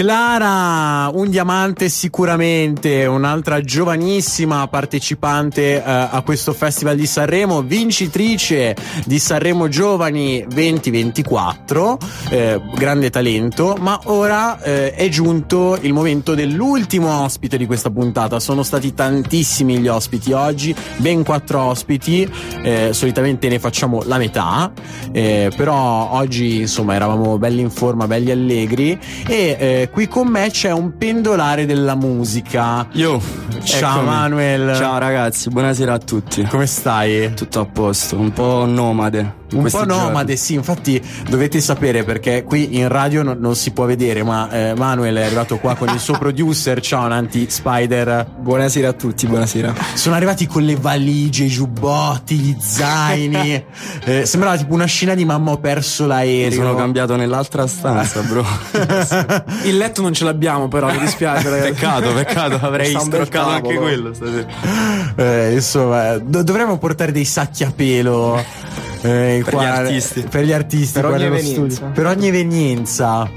Clara, un diamante sicuramente, un'altra giovanissima partecipante eh, a questo Festival di Sanremo, vincitrice di Sanremo Giovani 2024, eh, grande talento, ma ora eh, è giunto il momento dell'ultimo ospite di questa puntata. Sono stati tantissimi gli ospiti oggi, ben quattro ospiti, eh, solitamente ne facciamo la metà, eh, però oggi insomma eravamo belli in forma, belli allegri e eh, qui con me c'è un pendolare della musica. Io. Ciao eccomi. Manuel. Ciao ragazzi, buonasera a tutti. Come stai? Tutto a posto, un po' nomade. Un po' nomade, giorni. sì, infatti dovete sapere perché qui in radio no, non si può vedere, ma eh, Manuel è arrivato qua con il suo producer, ciao Nanti Spider. Buonasera a tutti, buonasera. Sono arrivati con le valigie, i giubbotti, gli zaini. eh, sembrava tipo una scena di mamma ho perso l'aereo. Mi sono cambiato nell'altra stanza, bro. Il letto non ce l'abbiamo, però mi dispiace, ragazzi. peccato, peccato, avrei stroccato anche quello stasera. Eh, insomma, do- dovremmo portare dei sacchi a pelo. Eh, Per qua- gli artisti. Per gli artisti, Per ogni evenienza. Per ogni evenienza.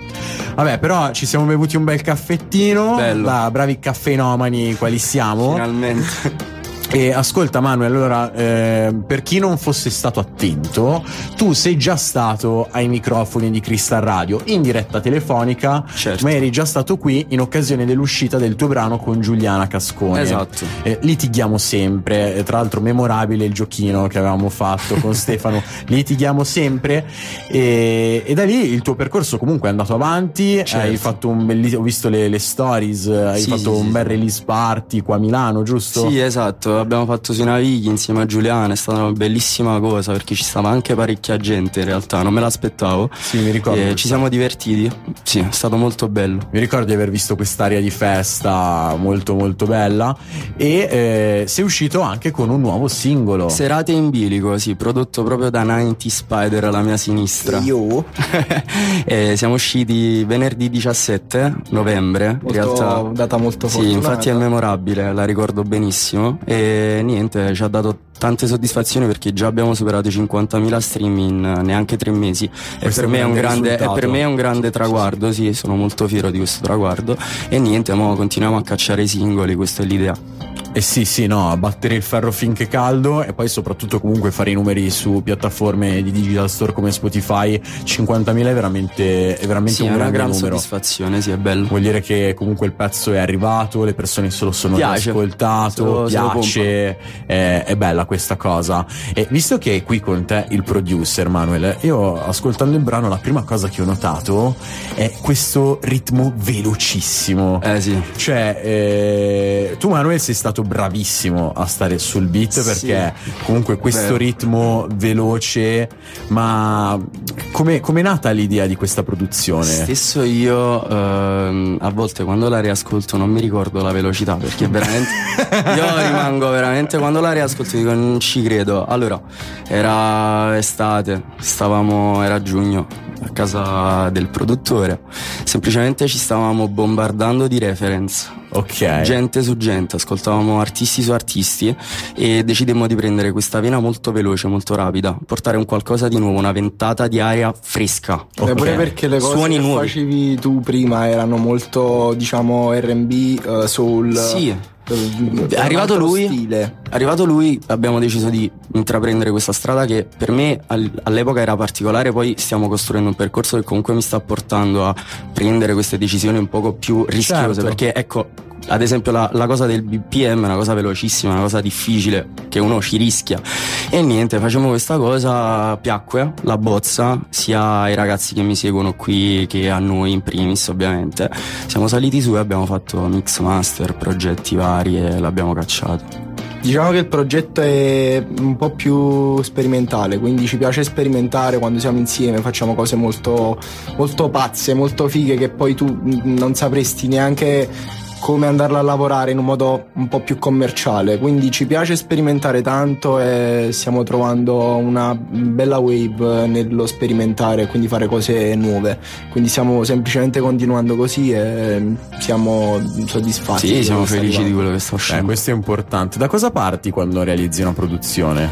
Vabbè, però ci siamo bevuti un bel caffettino. Bello. Da bravi caffeinomani quali siamo. Finalmente. E ascolta Manuel, allora, eh, per chi non fosse stato attento, tu sei già stato ai microfoni di Crystal Radio in diretta telefonica, Certo. ma eri già stato qui in occasione dell'uscita del tuo brano con Giuliana Cascone. Esatto. Eh, litighiamo sempre, tra l'altro memorabile il giochino che avevamo fatto con Stefano, litighiamo sempre e, e da lì il tuo percorso comunque è andato avanti, Certo. hai fatto un bellissimo, ho visto le, le stories, hai Sì, fatto sì, un bel release party qua a Milano, giusto? Sì, esatto, abbiamo fatto sui navigli insieme a Giuliana, è stata una bellissima cosa perché ci stava anche parecchia gente in realtà, non me l'aspettavo. Sì, mi ricordo. E ci siamo divertiti, sì, è stato molto bello. Mi ricordo di aver visto quest'area di festa molto molto bella e eh, sei uscito anche con un nuovo singolo. Serate in bilico, sì, prodotto proprio da 90 Spider alla mia sinistra. Io? Eh, siamo usciti venerdì 17 novembre. in Molto- realtà, data molto sì, fortunata. infatti è memorabile, la ricordo benissimo. E niente, ci ha dato tante soddisfazioni perché già abbiamo superato i 50.000 stream in eh, neanche tre mesi. E per, è me è, un grande e risultato. per me è un grande traguardo, sì, sono molto fiero di questo traguardo. E niente, mo continuiamo a cacciare i singoli, questa è l'idea. Eh sì, sì, no, a battere il ferro finché caldo e poi soprattutto comunque fare i numeri su piattaforme di digital store come Spotify, 50.000 è veramente, è veramente Sì, un è una grande gran numero. soddisfazione, sì, è bello. Vuol dire che comunque il pezzo è arrivato, le persone se lo sono Piace. ascoltato, Se lo- se piace, è, è bella questa cosa. E visto che è qui con te il producer Manuel, io ascoltando il brano la prima cosa che ho notato è questo ritmo velocissimo. Eh sì. Cioè, eh, tu Manuel sei stato bravissimo a stare sul beat Sì. perché comunque questo Vero. ritmo veloce, ma come è nata l'idea di questa produzione? Stesso io ehm, a volte quando la riascolto non mi ricordo la velocità perché veramente io rimango veramente quando la riascolto dico non ci credo. Allora, era estate, stavamo era giugno a casa del produttore. Semplicemente ci stavamo bombardando di reference. Ok. Gente su gente, ascoltavamo artisti su artisti e decidemmo di prendere questa vena molto veloce, molto rapida, portare un qualcosa di nuovo, una ventata di aria fresca. Eh, Ok. Pure perché le cose Suoni che nuovi. facevi tu prima erano molto, diciamo, RB, eh, soul. Sì. eh, arrivato lui, Stile. arrivato lui abbiamo deciso di intraprendere questa strada che per me al- all'epoca era particolare, poi stiamo costruendo un percorso che comunque mi sta portando a prendere queste decisioni un poco più rischiose, Certo. perché ecco, ad esempio la, la cosa del BPM è una cosa velocissima, una cosa difficile, che uno ci rischia. E niente, facciamo questa cosa, piacque la bozza, sia ai ragazzi che mi seguono qui che a noi in primis ovviamente. Siamo saliti su e abbiamo fatto mix master, progetti vari e l'abbiamo cacciato. Diciamo che il progetto è un po' più sperimentale, quindi ci piace sperimentare quando siamo insieme, facciamo cose molto, molto pazze, molto fighe che poi tu non sapresti neanche come andarla a lavorare in un modo un po' più commerciale. Quindi ci piace sperimentare tanto e stiamo trovando una bella wave nello sperimentare, quindi fare cose nuove. Quindi stiamo semplicemente continuando così e siamo soddisfatti. Sì, siamo felici di quello che sta Eh, uscendo. questo è importante. Da cosa parti quando realizzi una produzione?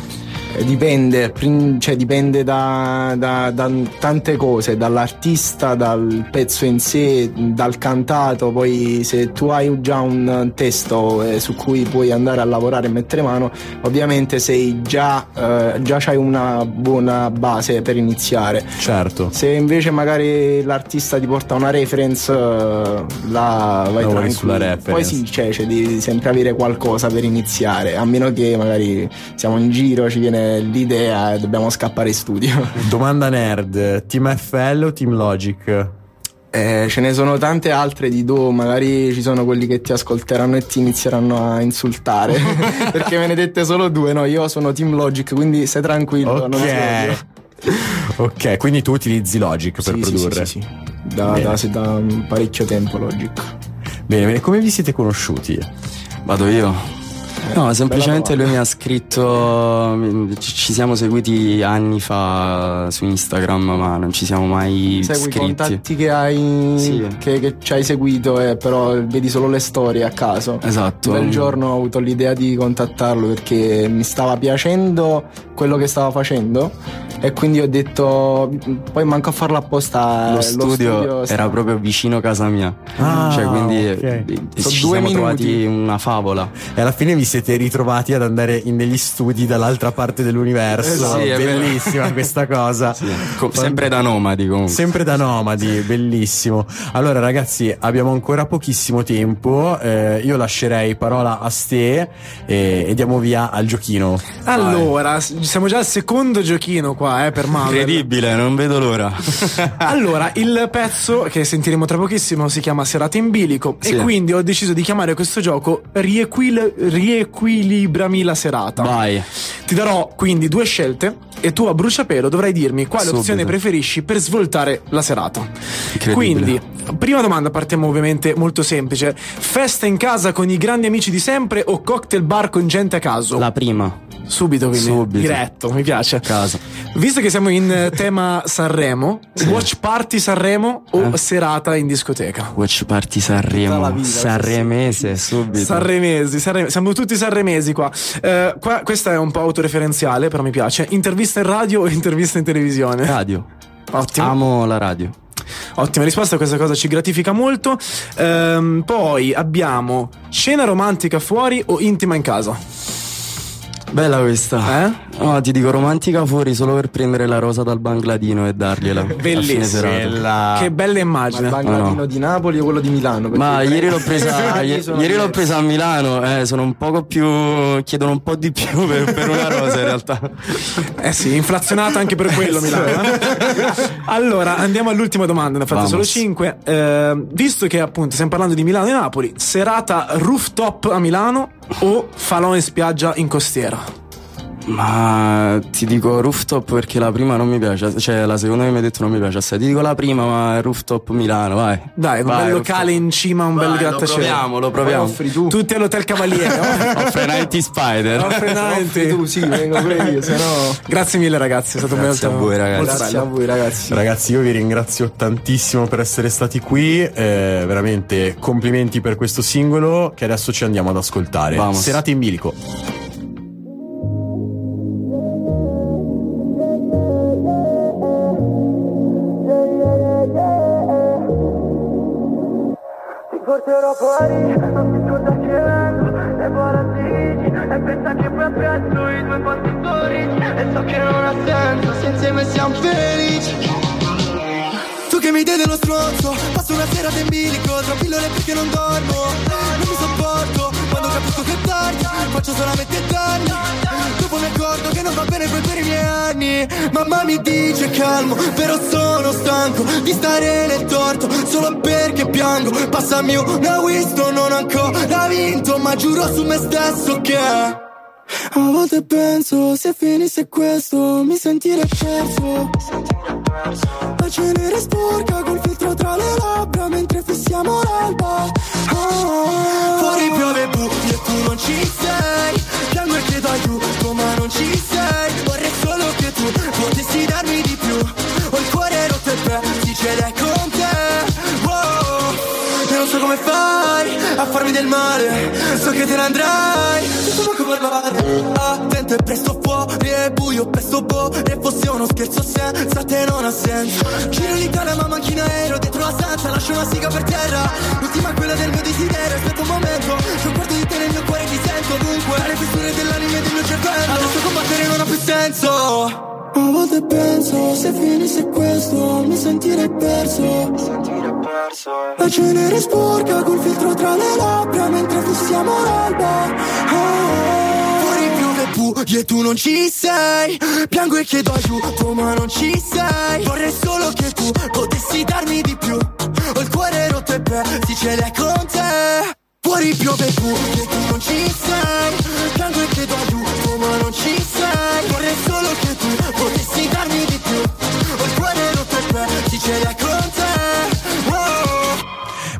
Dipende, cioè dipende da, da, da, tante cose, dall'artista, dal pezzo in sé, dal cantato, poi se tu hai già un testo eh, su cui puoi andare a lavorare e mettere mano, ovviamente sei già, eh, già hai una buona base per iniziare. Certo. Se invece magari l'artista ti porta una reference, eh, la vai no, sulla reference. Poi sì, cioè, cioè, devi sempre avere qualcosa per iniziare, a meno che magari siamo in giro, ci viene l'idea e dobbiamo scappare in studio. Domanda nerd, Team FL o Team Logic? Eh, ce ne sono tante altre di Do, magari ci sono quelli che ti ascolteranno e ti inizieranno a insultare perché me ne dette solo due. No, io sono Team Logic, quindi stai tranquillo. Ok, ok, quindi tu utilizzi Logic per sì, produrre? Sì, sì, sì. Da, da, da parecchio tempo Logic. Bene, bene, come vi siete conosciuti? Vado io. No, semplicemente lui mi ha scritto. Ci siamo seguiti anni fa su Instagram, ma non ci siamo mai Segui scritti. i contatti che hai, sì. che, che ci hai seguito, eh, però vedi solo le storie a caso. Esatto. Quel giorno ho avuto l'idea di contattarlo perché mi stava piacendo quello che stava facendo e quindi ho detto poi manco a farlo apposta lo, lo studio, studio era proprio vicino a casa mia ah, cioè quindi okay. ci due siamo minuti. trovati una favola e alla fine vi siete ritrovati ad andare in degli studi dall'altra parte dell'universo eh sì, bellissima questa cosa sì. sempre da nomadi comunque sempre da nomadi bellissimo allora ragazzi abbiamo ancora pochissimo tempo eh, io lascerei parola a Ste e, e diamo via al giochino allora Vai. siamo già al secondo giochino qua eh, per Marvel. Incredibile, non vedo l'ora. allora, il pezzo che sentiremo tra pochissimo si chiama Serata in bilico sì. e quindi ho deciso di chiamare questo gioco Riequil- Riequilibrami la serata. Vai. Ti darò quindi due scelte e tu a bruciapelo dovrai dirmi quale Subito. opzione preferisci per svoltare la serata. Quindi, prima domanda, partiamo ovviamente molto semplice. Festa in casa con i grandi amici di sempre o cocktail bar con gente a caso? La prima. Subito, quindi Subito. diretto, mi piace. Casa. Visto che siamo in eh, tema Sanremo, sì. watch party Sanremo o eh? serata in discoteca? Watch party Sanremo. Vita, Sanremese, subito. Sanremesi, Sanreme- siamo tutti sanremesi qua. Uh, qua. Questa è un po' autoreferenziale, però mi piace. Intervista in radio o intervista in televisione? Radio. Ottimo. Amo la radio. Ottima risposta, questa cosa ci gratifica molto. Ehm, poi abbiamo scena romantica fuori o intima in casa? Bella questa. Eh? No, ti dico romantica fuori solo per prendere la rosa dal bangladino e dargliela. Bellissima. Che bella immagine. Ma il bangladino no. di Napoli o quello di Milano? Ma ieri l'ho presa, ieri l'ho presa a Milano, eh, sono un poco più. chiedono un po' di più per, per una rosa in realtà. Eh sì, inflazionata anche per quello Milano. Eh? allora, andiamo all'ultima domanda, ne ho fatto solo 5. Eh, visto che appunto stiamo parlando di Milano e Napoli, serata rooftop a Milano o falò in spiaggia in costiera? Ma ti dico rooftop perché la prima non mi piace, cioè la seconda che mi hai detto non mi piace assai. Ti dico la prima, ma è rooftop Milano, vai. Dai, un vai, bel locale in cima, un vai, bel grattacielo. Lo proviamo, lo proviamo. Offri tu. Tutti all'Hotel Cavaliere. Offre 90 Spider. Offre 90. tu, sì, vengo io, se no... Grazie mille ragazzi, è stato Grazie molto, a voi ragazzi. Grazie bello. a voi ragazzi. Ragazzi, io vi ringrazio tantissimo per essere stati qui, eh, veramente complimenti per questo singolo che adesso ci andiamo ad ascoltare. Vamos. Serate in bilico. Apprezzo i posti storici E so che non ha senso Se insieme siamo felici. Tu che mi dai dello stronzo Passo una sera in bilico Tra pillole perché non dormo Non mi sopporto Quando capisco che tardi Faccio solamente danni. Dopo mi accorgo che non va bene poi per i miei anni Mamma mi dice calmo Però sono stanco di stare nel torto Solo perché piango. Passami una Winston non ancora vinto Ma giuro su me stesso che a volte penso se finisse questo mi sentirei perso. La cenere sporca col filtro tra le labbra mentre fissiamo l'alba. Ah, Fuori piove buio e tu non ci sei a farmi del male So che te ne andrai. Senza manco parlare Attento e presto fuori è buio Presto boh e fosse uno scherzo senza te non ha senso. Giro l'Italia ma manchi in aereo Dentro la stanza. Lascio una siga per terra. L'ultima è quella del mio desiderio. Aspetta un momento C'è un quarto di te nel mio cuore ti sento. Ovunque Le fessure dell'anima e del mio cervello. Adesso combattere non ha più senso volte penso, se finisse questo, mi sentirei perso. Mi sentirei perso. La cenere sporca col filtro tra le labbra mentre fissiamo l'alba. Oh. Fuori piove buio e tu non ci sei. Piango e chiedo aiuto ma non ci sei. Vorrei solo che tu potessi darmi di più. Ho il cuore rotto e pezzi ce l'hai con te. Fuori piove buio e tu non ci sei. Piango e chiedo aiuto ma non ci sei. Vorrei solo che tu potessi darmi di più Ho il cuore rotto e pezzi ce l'hai.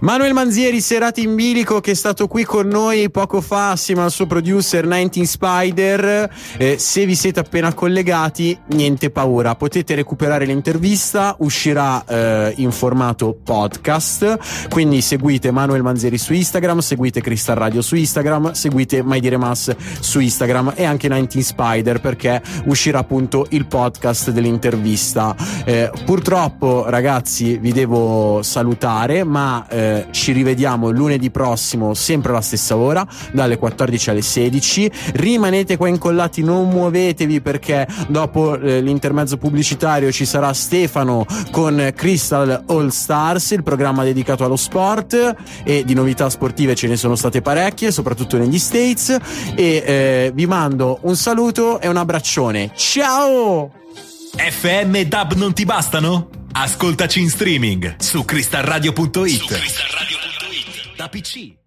Manuel Manzieri, Serati in bilico, che è stato qui con noi poco fa assieme al suo producer 19 Spider. Eh, se vi siete appena collegati, niente paura, potete recuperare l'intervista, uscirà eh, in formato podcast. Quindi seguite Manuel Manzieri su Instagram, seguite Crystal Radio su Instagram, seguite Mai Dire Mas su Instagram e anche 19 Spider perché uscirà appunto il podcast dell'intervista. Eh, purtroppo, ragazzi, vi devo salutare, ma eh, ci rivediamo lunedì prossimo, sempre alla stessa ora, dalle 14 alle 16. Rimanete qua incollati, non muovetevi perché dopo eh, l'intermezzo pubblicitario ci sarà Stefano con Crystal All Stars, il programma dedicato allo sport e di novità sportive ce ne sono state parecchie, soprattutto negli States. E eh, vi mando un saluto e un abbraccione. Ciao! FM DAB non ti bastano? Ascoltaci in streaming su cristalradio.it. Su cristalradio.it. Da PC.